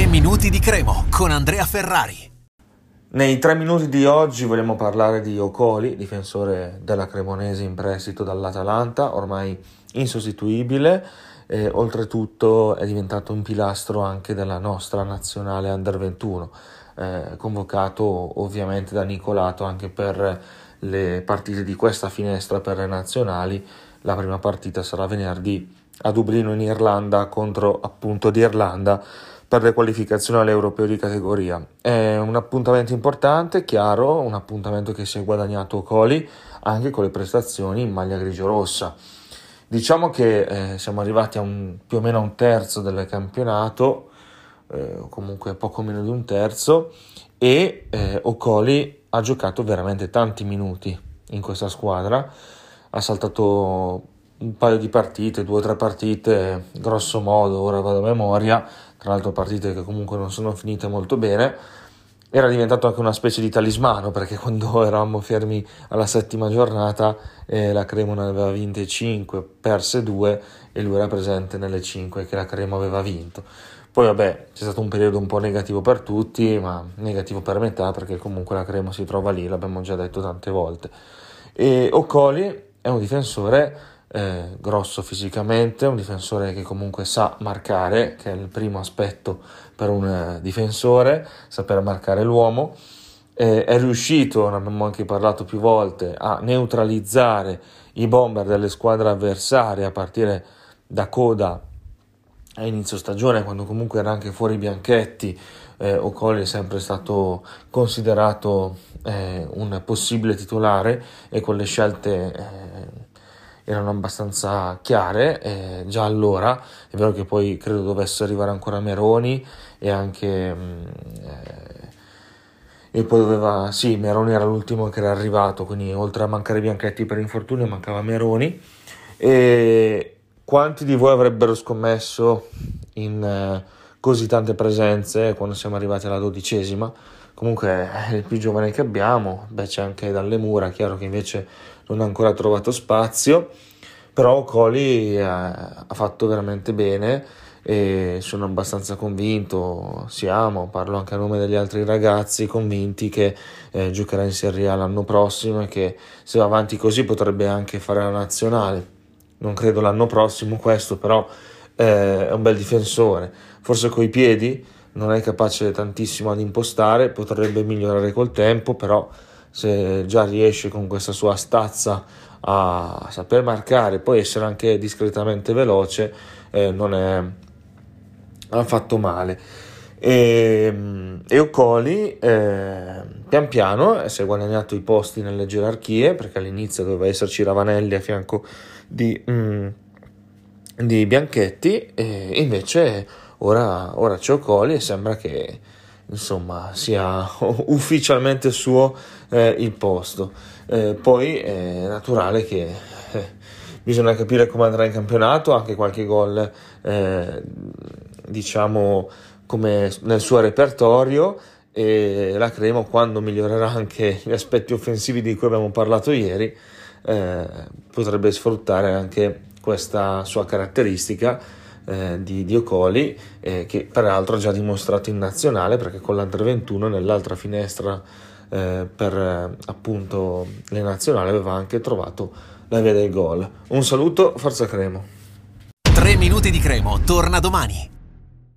3 minuti di Cremo con Andrea Ferrari. Nei tre minuti di oggi vogliamo parlare di Ocoli, difensore della Cremonese in prestito dall'Atalanta, ormai insostituibile, e oltretutto è diventato un pilastro anche della nostra nazionale Under 21, eh, convocato ovviamente da Nicolato anche per le partite di questa finestra per le nazionali. La prima partita sarà venerdì a Dublino in Irlanda contro appunto l'Irlanda per le qualificazioni all'Europeo di categoria. È un appuntamento importante, chiaro, un appuntamento che si è guadagnato Coli anche con le prestazioni in maglia grigio-rossa. Diciamo che eh, siamo arrivati a un, più o meno a un terzo del campionato, eh, comunque poco meno di un terzo, e eh, Ocoli ha giocato veramente tanti minuti in questa squadra, ha saltato un paio di partite, due o tre partite, grosso modo, ora vado a memoria, tra l'altro partite che comunque non sono finite molto bene, era diventato anche una specie di talismano perché quando eravamo fermi alla settima giornata eh, la Cremona aveva vinte 5, perse 2 e lui era presente nelle 5 che la Cremo aveva vinto. Poi vabbè, c'è stato un periodo un po' negativo per tutti, ma negativo per metà perché comunque la Cremo si trova lì, l'abbiamo già detto tante volte. E Ocoli è un difensore eh, grosso fisicamente, un difensore che comunque sa marcare, che è il primo aspetto per un eh, difensore, saper marcare l'uomo. Eh, è riuscito, ne abbiamo anche parlato più volte, a neutralizzare i bomber delle squadre avversarie a partire da coda a inizio stagione, quando comunque era anche fuori Bianchetti, eh, Ocoli è sempre stato considerato eh, un possibile titolare e con le scelte eh, erano abbastanza chiare eh, già allora, è vero che poi credo dovesse arrivare ancora Meroni e anche... Mm, eh, e poi doveva, sì, Meroni era l'ultimo che era arrivato, quindi oltre a mancare Bianchetti per infortunio mancava Meroni. E quanti di voi avrebbero scommesso in eh, così tante presenze quando siamo arrivati alla dodicesima? Comunque è il più giovane che abbiamo, beh c'è anche dalle mura, chiaro che invece non ha ancora trovato spazio, però Coli eh, ha fatto veramente bene e sono abbastanza convinto, siamo, parlo anche a nome degli altri ragazzi, convinti che eh, giocherà in Serie A l'anno prossimo e che se va avanti così potrebbe anche fare la nazionale. Non credo l'anno prossimo questo, però eh, è un bel difensore. Forse coi piedi non è capace tantissimo ad impostare, potrebbe migliorare col tempo, però se già riesce con questa sua stazza a saper marcare poi essere anche discretamente veloce, eh, non è affatto male. E, e Ocoli eh, pian piano si è guadagnato i posti nelle gerarchie perché all'inizio doveva esserci Ravanelli a fianco di, mm, di Bianchetti e invece ora, ora c'è Ocoli e sembra che insomma sia ufficialmente suo eh, il posto. Eh, poi è naturale che eh, bisogna capire come andrà in campionato, anche qualche gol eh, diciamo come nel suo repertorio e la Cremo quando migliorerà anche gli aspetti offensivi di cui abbiamo parlato ieri eh, potrebbe sfruttare anche questa sua caratteristica eh, di, di Ocoli, eh, che peraltro ha già dimostrato in nazionale perché con l'Under 21 nell'altra finestra eh, per eh, appunto le nazionali aveva anche trovato la via del gol. Un saluto, forza Cremo. 3 minuti di Cremo, torna domani.